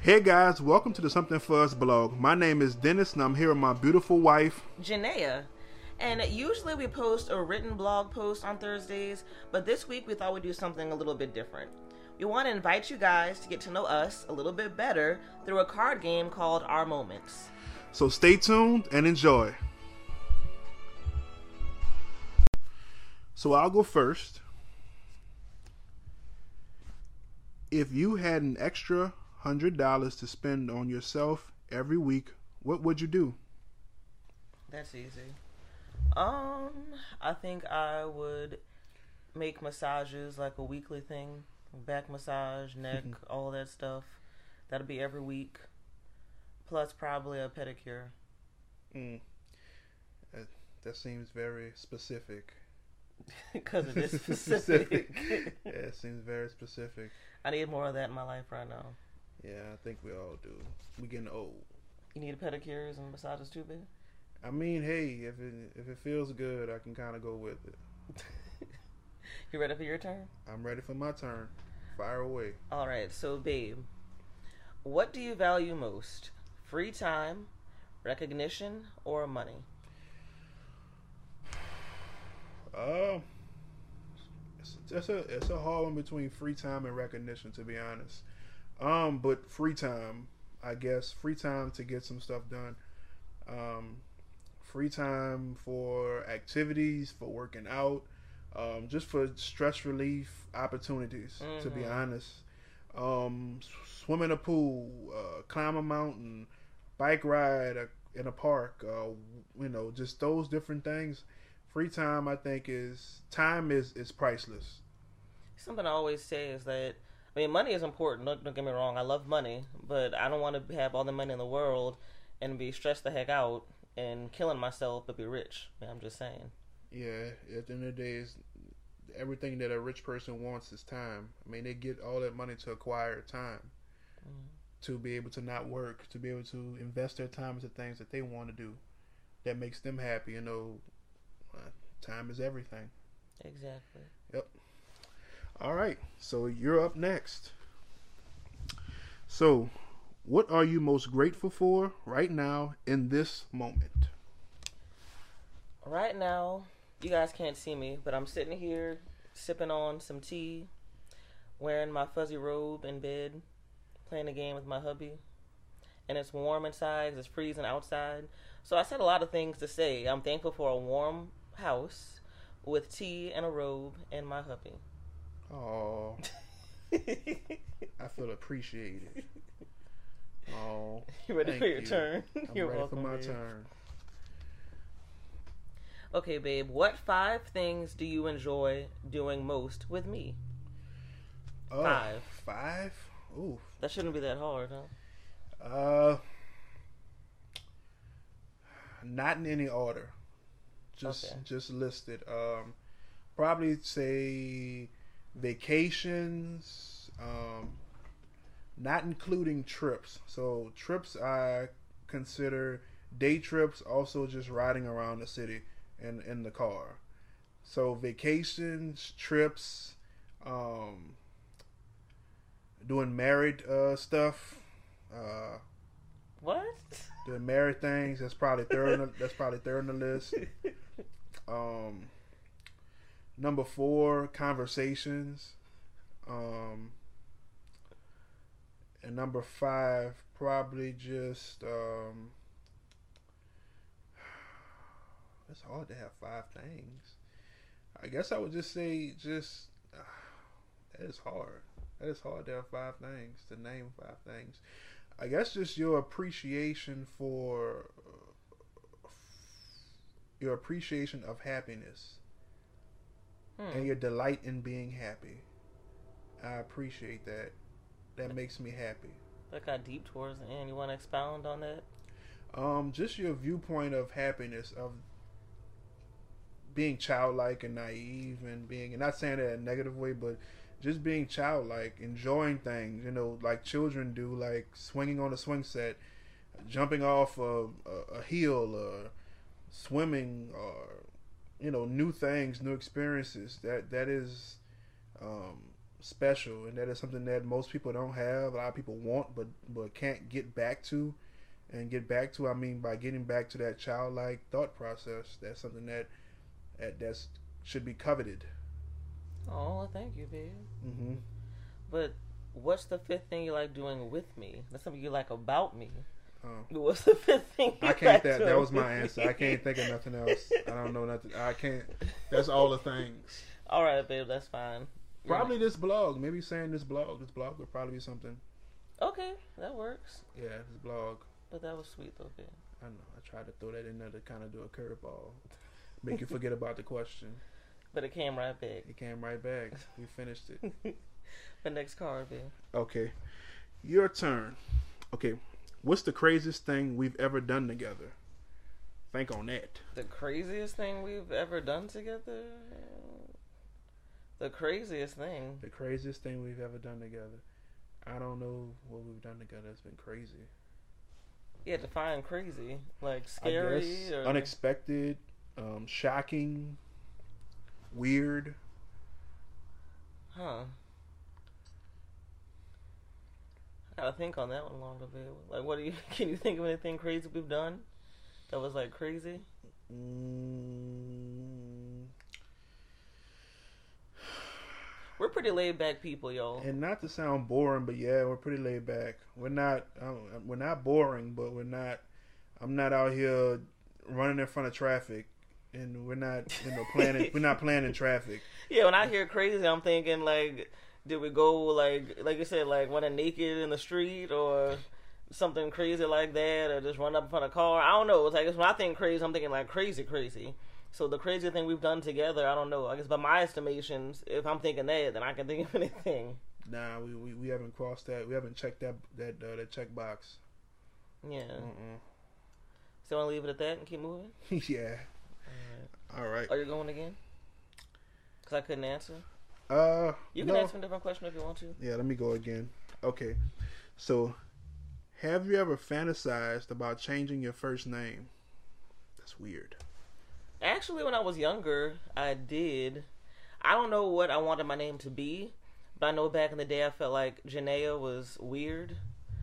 Hey guys, welcome to the Something for Us blog. My name is Dennis and I'm here with my beautiful wife. Janaea. And usually we post a written blog post on Thursdays, but this week we thought we'd do something a little bit different. We want to invite you guys to get to know us a little bit better through a card game called Our Moments. So stay tuned and enjoy. So I'll go first. If you had an extra hundred dollars to spend on yourself every week, what would you do? That's easy. Um, I think I would make massages like a weekly thing, back massage, neck, all that stuff. That'll be every week. Plus probably a pedicure. Mm. That, that seems very specific. Because it is specific. yeah, it seems very specific. I need more of that in my life right now. Yeah, I think we all do. We getting old. You need pedicures and massages too, babe? I mean, hey, if it if it feels good, I can kind of go with it. you ready for your turn? I'm ready for my turn. Fire away. All right, so babe, what do you value most? Free time, recognition, or money? Uh, it's, it's a it's a hard one between free time and recognition, to be honest. Um, but free time, I guess, free time to get some stuff done. Um, free time for activities, for working out, um, just for stress relief opportunities. Mm-hmm. To be mm-hmm. honest, um, swim in a pool, uh, climb a mountain, bike ride in a park. Uh, you know, just those different things free time I think is time is is priceless. Something I always say is that I mean money is important. Don't, don't get me wrong. I love money, but I don't want to have all the money in the world and be stressed the heck out and killing myself to be rich. I'm just saying. Yeah, at the end of the day, is everything that a rich person wants is time. I mean, they get all that money to acquire time, mm-hmm. to be able to not work, to be able to invest their time into things that they want to do, that makes them happy. You know, time is everything. Exactly. Yep. All right. So you're up next. So, what are you most grateful for right now in this moment? Right now, you guys can't see me, but I'm sitting here sipping on some tea, wearing my fuzzy robe in bed, playing a game with my hubby. And it's warm inside, it's freezing outside. So I said a lot of things to say. I'm thankful for a warm house with tea and a robe and my hubby. Oh, I feel appreciated. Oh, you ready for your you. turn? I'm You're ready welcome, for my babe. turn. Okay, babe. What five things do you enjoy doing most with me? Oh, five. Five. Ooh. That shouldn't be that hard, huh? Uh, not in any order just okay. just listed. Um, probably say vacations, um, not including trips. So trips I consider day trips, also just riding around the city in in the car. So vacations, trips, um, doing married uh, stuff. Uh, what? Doing married things. That's probably third. the, that's probably third on the list. Um, number four, conversations. Um, and number five, probably just. Um, it's hard to have five things. I guess I would just say just. Uh, that is hard. That is hard to have five things to name five things. I guess just your appreciation for your appreciation of happiness hmm. and your delight in being happy. I appreciate that. That makes me happy. That got deep towards the end. You want to expound on that? Um, just your viewpoint of happiness, of being childlike and naive, and being, and not saying that in a negative way, but just being childlike, enjoying things, you know, like children do, like swinging on a swing set, jumping off a, a, a hill, or swimming or you know new things new experiences that that is um, special, and that is something that most people don't have. A lot of people want, but but can't get back to. And get back to, I mean, by getting back to that childlike thought process, that's something that that that's should be coveted. Oh, thank you, babe. Mm-hmm. But what's the fifth thing you like doing with me? That's something you like about me. Um, What's the fifth thing? I can't. That that was my answer. I can't think of nothing else. I don't know nothing. I can't. That's all the things. All right, babe, that's fine. Probably this blog. Maybe saying this blog. This blog would probably be something. Okay, that works. Yeah, this blog. But that was sweet though, babe. I know. I tried to throw that in there to kind of do a curveball, make you forget about the question. But it came right back. It came right back. We finished it. The next card, babe. Okay, your turn. Okay, what's the craziest thing we've ever done together? Think on that. The craziest thing we've ever done together. The craziest thing. The craziest thing we've ever done together. I don't know what we've done together. that's been crazy. Yeah, define crazy. Like scary or unexpected, um, shocking, weird. huh? I gotta think on that one longer, babe. Like, what do you? Can you think of anything crazy we've done that was like crazy? Mm, We're pretty laid back people, y'all. and not to sound boring, but yeah, we're pretty laid back. We're not. Um, we're not boring, but we're not. I'm not out here running in front of traffic, and we're not. You know, planning. we're not planning traffic. Yeah, when I hear crazy, I'm thinking like, did we go like, like you said, like running naked in the street or something crazy like that, or just run up in front of a car? I don't know. It's like it's when I think crazy, I'm thinking like crazy, crazy. So the crazy thing we've done together, I don't know. I guess by my estimations, if I'm thinking that, then I can think of anything. Nah, we, we, we haven't crossed that. We haven't checked that that uh, that check box. Yeah. Mm-mm. So I want to leave it at that and keep moving. yeah. All right. Are you going again? Because I couldn't answer. Uh, You can no. answer a different question if you want to. Yeah, let me go again. Okay. So, have you ever fantasized about changing your first name? That's weird. Actually, when I was younger, I did. I don't know what I wanted my name to be, but I know back in the day I felt like Janaea was weird,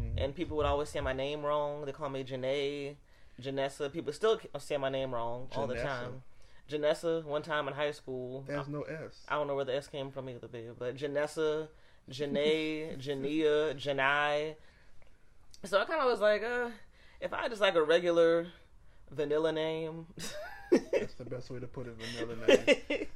Mhm. and people would always say my name wrong. They call me Janae, Janessa. People still say my name wrong all the time. Janessa. One time in high school, There's no S. I don't know where the S came from either, babe. But Janessa, Janae, Jania, Janai. So I kind of was like, uh, if I had just like a regular vanilla name, That's the best way to put it. Vanilla name.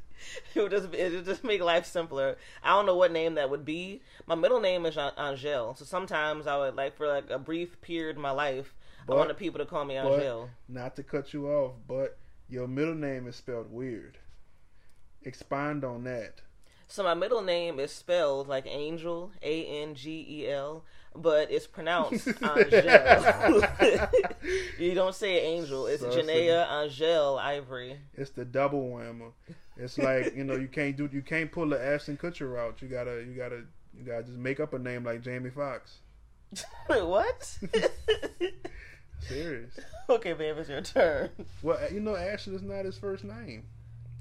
it would just it would just make life simpler. I don't know what name that would be. My middle name is Angel, so sometimes I would like for like a brief period in my life, But- I wanted people to call me Angel. Not to cut you off, but your middle name is spelled weird. Expound on that. So my middle name is spelled like Angel, A N G E L, but it's pronounced Angel. you don't say Angel. It's So Janaea Angel Ivory. It's the double whammer. It's like you know you can't do you can't pull the Ashton Kutcher route. You gotta you gotta you gotta just make up a name like Jamie Foxx. Wait, what? Serious. okay, babe, it's your turn. Well, uh, you know Ashton is not his first name.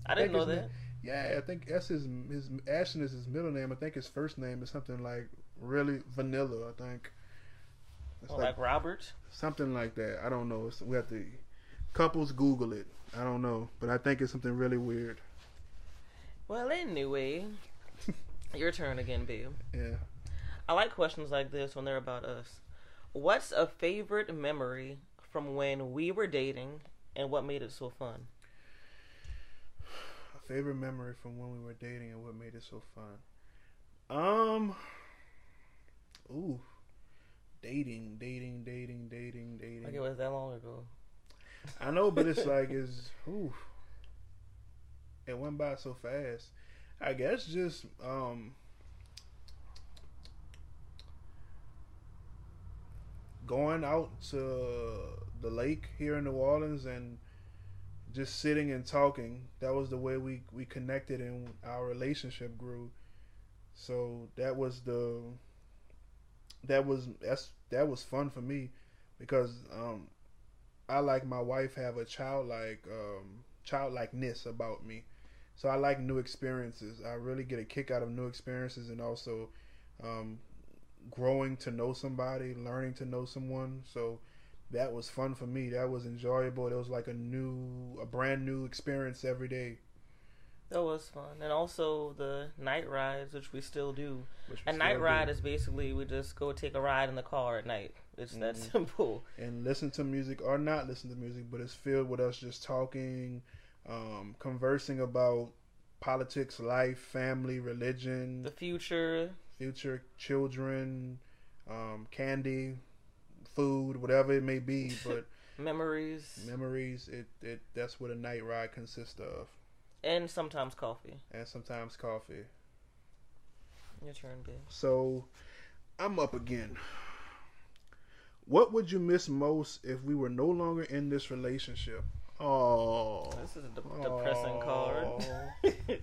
I didn't know that. name- Yeah, I think that's his his Ashton is his middle name. I think his first name is something like really vanilla. I think Well, oh, like, like Robert. something like that. I don't know. It's, we have to couples Google it. I don't know, but I think it's something really weird. Well, anyway, your turn again, babe. Yeah. I like questions like this when they're about us. What's a favorite memory from when we were dating, and what made it so fun? A favorite memory from when we were dating and what made it so fun. Um. Ooh. Dating, dating, dating, dating, dating. Like it was that long ago. I know, but it's like it's ooh. It went by so fast. I guess just um going out to the lake here in New Orleans and just sitting and talking. That was the way we we connected and our relationship grew. So that was the that was that's that was fun for me because um I like my wife have a childlike um childlikeness about me. So I like new experiences. I really get a kick out of new experiences and also um, growing to know somebody, learning to know someone. So that was fun for me. That was enjoyable. It was like a new, a brand new experience every day. That was fun, and also the night rides, which we still do. which we A night ride do. is basically we just go take a ride in the car at night. It's that Mhm. simple. and listen to music or not listen to music, but it's filled with us just talking, um, conversing about politics, life, family, religion, The future, future, children, um, candy, food, whatever it may be. But memories, memories, it, it that's what a night ride consists of, and sometimes coffee. and sometimes coffee. Your turn, babe. So I'm up again. What would you miss most if we were no longer in this relationship? Oh, This is a de- depressing card.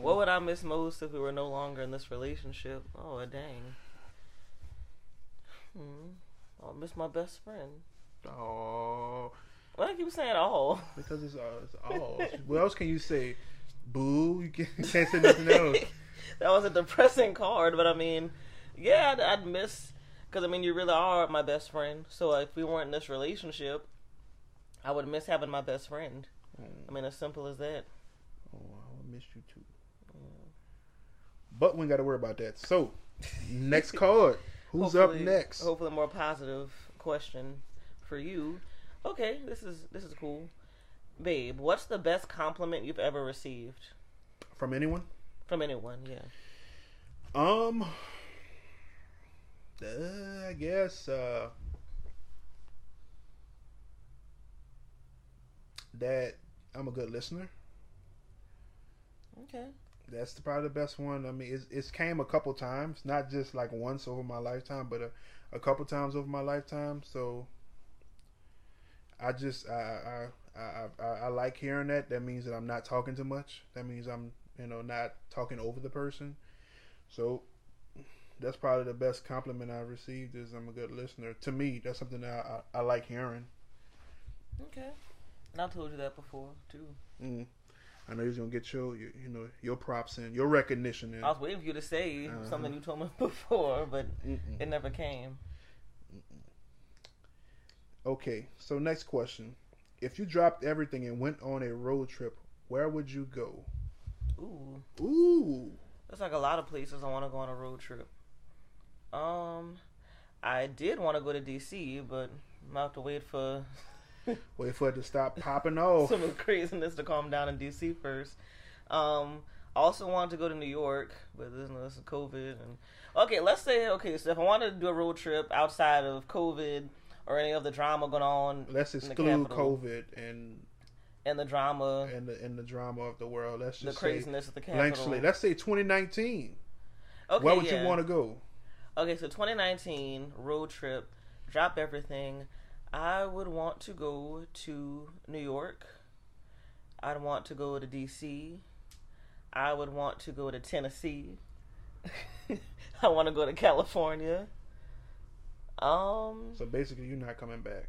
Oh. what would I miss most if we were no longer in this relationship? Oh, dang. Hmm. I'll miss my best friend. Oh, Why do you keep saying all? because it's, uh, it's all. what else can you say? Boo! You can't, say nothing else. that was a depressing card, but I mean, yeah, I'd, I'd miss because I mean, you really are my best friend. So if we weren't in this relationship, I would miss having my best friend. I mean, as simple as that. Oh, I would miss you too. But we ain't got to worry about that. So, next card. Who's up next? Hopefully, a more positive question for you. Okay, this is this is cool, babe. What's the best compliment you've ever received From anyone? from anyone? Yeah. Um, uh, I guess uh, that I'm a good listener. Okay. That's probably the best one. I mean, it's, it's came a couple times, not just like once over my lifetime, but a, a couple times over my lifetime. So I just I I, I I I like hearing that. That means that I'm not talking too much. That means I'm you know not talking over the person. So that's probably the best compliment I've received is I'm a good listener. To me, that's something that I, I, I like hearing. Okay. And I told you that before too. Mm. I know you're gonna get your, your you know your props in, your recognition in. I was waiting for you to say Uh-huh. something you told me before, but Mm-mm. it never came. Okay, so next question. If you dropped everything and went on a road trip, where would you go? Ooh, Ooh. there's like a lot of places I want to go on a road trip. Um, I did want to go to DC, but I'm gonna have to wait for Wait for it to stop popping off. some of the craziness to calm down in DC first. Um, I also wanted to go to New York, but there's no this is COVID. And okay, let's say okay, so if I wanted to do a road trip outside of COVID or any of the drama going on Let's the exclude COVID and and the drama, and the and the drama of the world. Let's the just say craziness of the capital. Let's say 2019. okay, where would yeah. you want to go? Okay, so 2019 road trip, drop everything. I would want to go to New York. I'd want to go to DC. I would want to go to Tennessee. I want to go to California. Um, So basically, you're not coming back.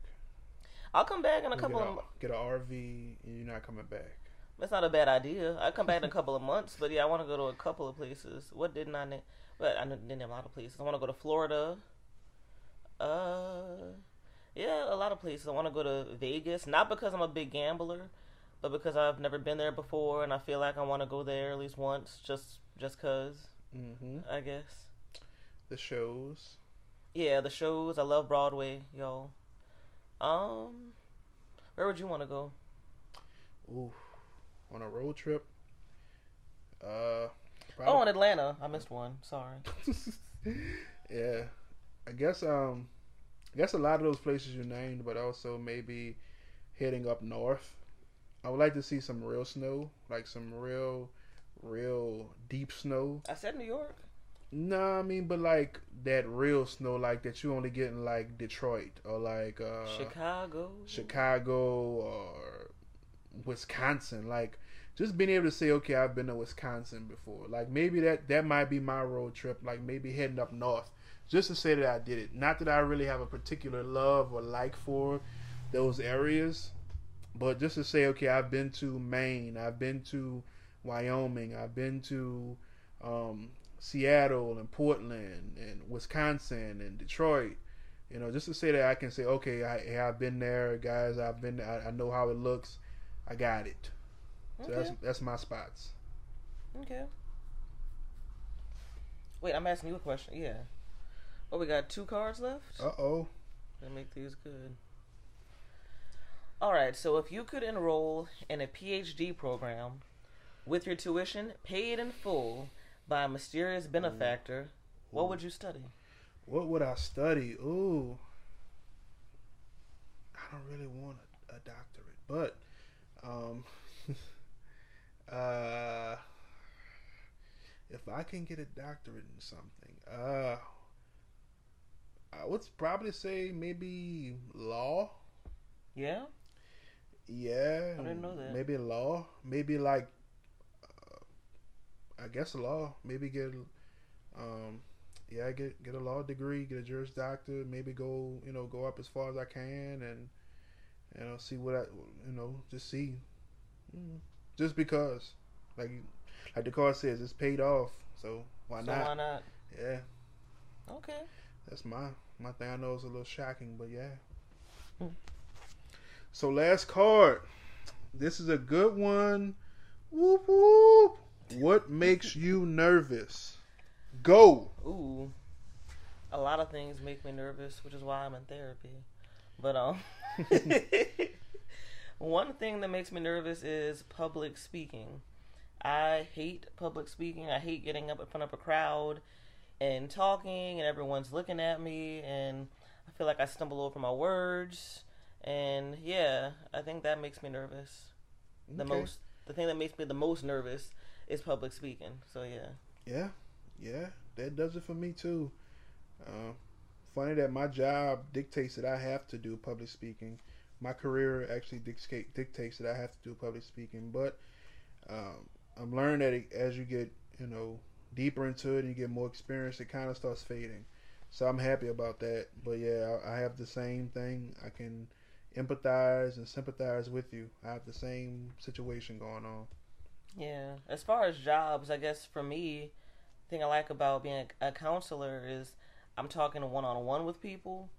I'll come back in a You couple get, of. a, get an RV and you're not coming back. That's not a bad idea. I'll come back in a couple of months, but yeah, I want to go to a couple of places. What didn't I name? But I didn't name a lot of places. I want to go to Florida. Uh, yeah, a lot of places. I want to go to Vegas, not because I'm a big gambler, but because I've never been there before, and I feel like I want to go there at least once, just just cause. hmm I guess. The shows. Yeah, the shows. I love Broadway, y'all. Um, where would you want to go? Ooh, on a road trip. Uh, Oh, in Atlanta. I missed one. Sorry. yeah, I guess um, I guess a lot of those places you named, but also maybe heading up north. I would like to see some real snow, like some real, real deep snow. I said New York. No, I mean, but like that real snow, like that you only get in like Detroit or like uh, Chicago. Chicago or Wisconsin. Like just being able to say, okay, I've been to Wisconsin before. Like maybe that that might be my road trip. Like maybe heading up north, just to say that I did it. Not that I really have a particular love or like for those areas, but just to say, okay, I've been to Maine. I've been to Wyoming. I've been to um, Seattle and Portland and Wisconsin and Detroit. You know, just to say that I can say, okay, I, I've been there, guys. I've been. I, I know how it looks. I got it. So Okay. that's that's my spots. Okay. Wait, I'm asking you a question. Yeah. Oh, we got two cards left. Uh oh. Gonna make these good. All right. So, if you could enroll in a PhD program with your tuition paid in full by a mysterious benefactor, what would you study? What would I study? Ooh. I don't really want a, a doctorate, but um uh if I can get a doctorate in something, uh I would probably say maybe law. Yeah. Yeah. I didn't know that. Maybe law. Maybe like uh, I guess law. Maybe get um yeah, get get a law degree, get a Juris Doctor, maybe go, you know, go up as far as I can and you know, see what I you know, just see. Mm, Just because. Like like the card says, it's paid off. So why so not? why not? Yeah. Okay. That's my my thing. I know it's a little shocking, but yeah. Hmm. So last card. This is a good one. Whoop whoop. What makes you nervous? Go. Ooh. A lot of things make me nervous, which is why I'm in therapy. But um one thing that makes me nervous is public speaking. I hate public speaking. I hate getting up in front of a crowd and talking and everyone's looking at me and I feel like I stumble over my words and yeah, I think that makes me nervous. The Okay. most the thing that makes me the most nervous is public speaking. So yeah. Yeah, yeah, that does it for me too. Uh, funny that my job dictates that I have to do public speaking. My career actually dictate, dictates that I have to do public speaking, but um, I'm learning that as you get, you know, deeper into it and you get more experience, it kind of starts fading. So I'm happy about that. But yeah, I, I have the same thing. I can empathize and sympathize with you. I have the same situation going on. Yeah. As far as jobs, I guess for me, thing I like about being a, a counselor is I'm talking one on one with people.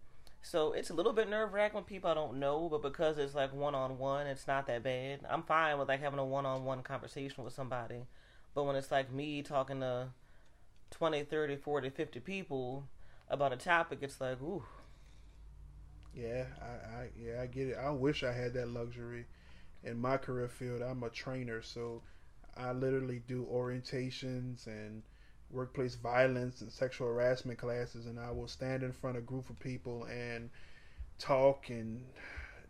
So it's a little bit nerve wracking with people I don't know, but because it's like one on one, it's not that bad. I'm fine with like having a one on one conversation with somebody. But when it's like me talking to 20, 30, 40, 50 people about a topic, it's like, ooh. Yeah, I, I yeah, I get it. I wish I had that luxury. In my career field, I'm a trainer, so I literally do orientations and workplace violence and sexual harassment classes, and I will stand in front of a group of people and talk and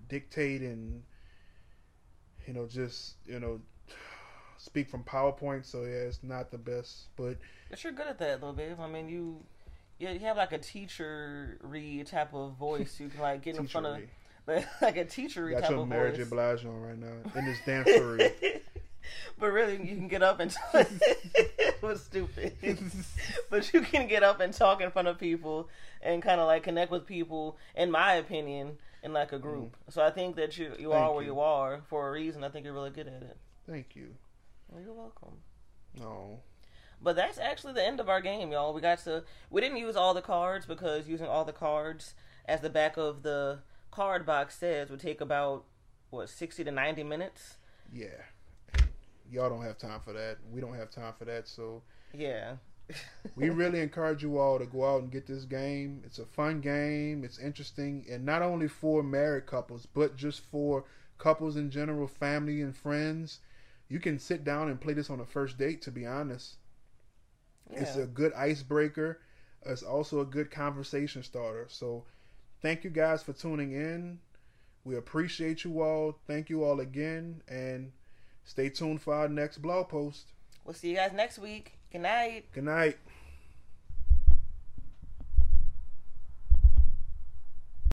dictate and you know just you know speak from PowerPoint. So yeah, it's not the best, but But you're good at that, though, babe. I mean, you you you have like a teacher read type of voice. You can like get in front of like a teacher read Got type your of Mary voice. Blige on right now in this dancery. but really, you can get up and talk. it was stupid. but you can get up and talk in front of people and kind of like connect with people. In my opinion, in like a group. So I think that you you Mm. Thank are where you. you are for a reason. I think you're really good at it. Thank you. Well, you're welcome. No. But that's actually the end of our game, y'all. We got to we didn't use all the cards because using all the cards as the back of the card box says would take about what, sixty to ninety minutes? Yeah. Y'all don't have time for that. We don't have time for that. So Yeah. we really encourage you all to go out and get this game. It's a fun game. It's interesting, and not only for married couples, but just for couples in general, family and friends. You can sit down and play this on a first date. To be honest, it's a good icebreaker. It's also a good conversation starter. So, thank you guys for tuning in. We appreciate you all. Thank you all again, and stay tuned for our next blog post. We'll see you guys next week. Good night. Good night.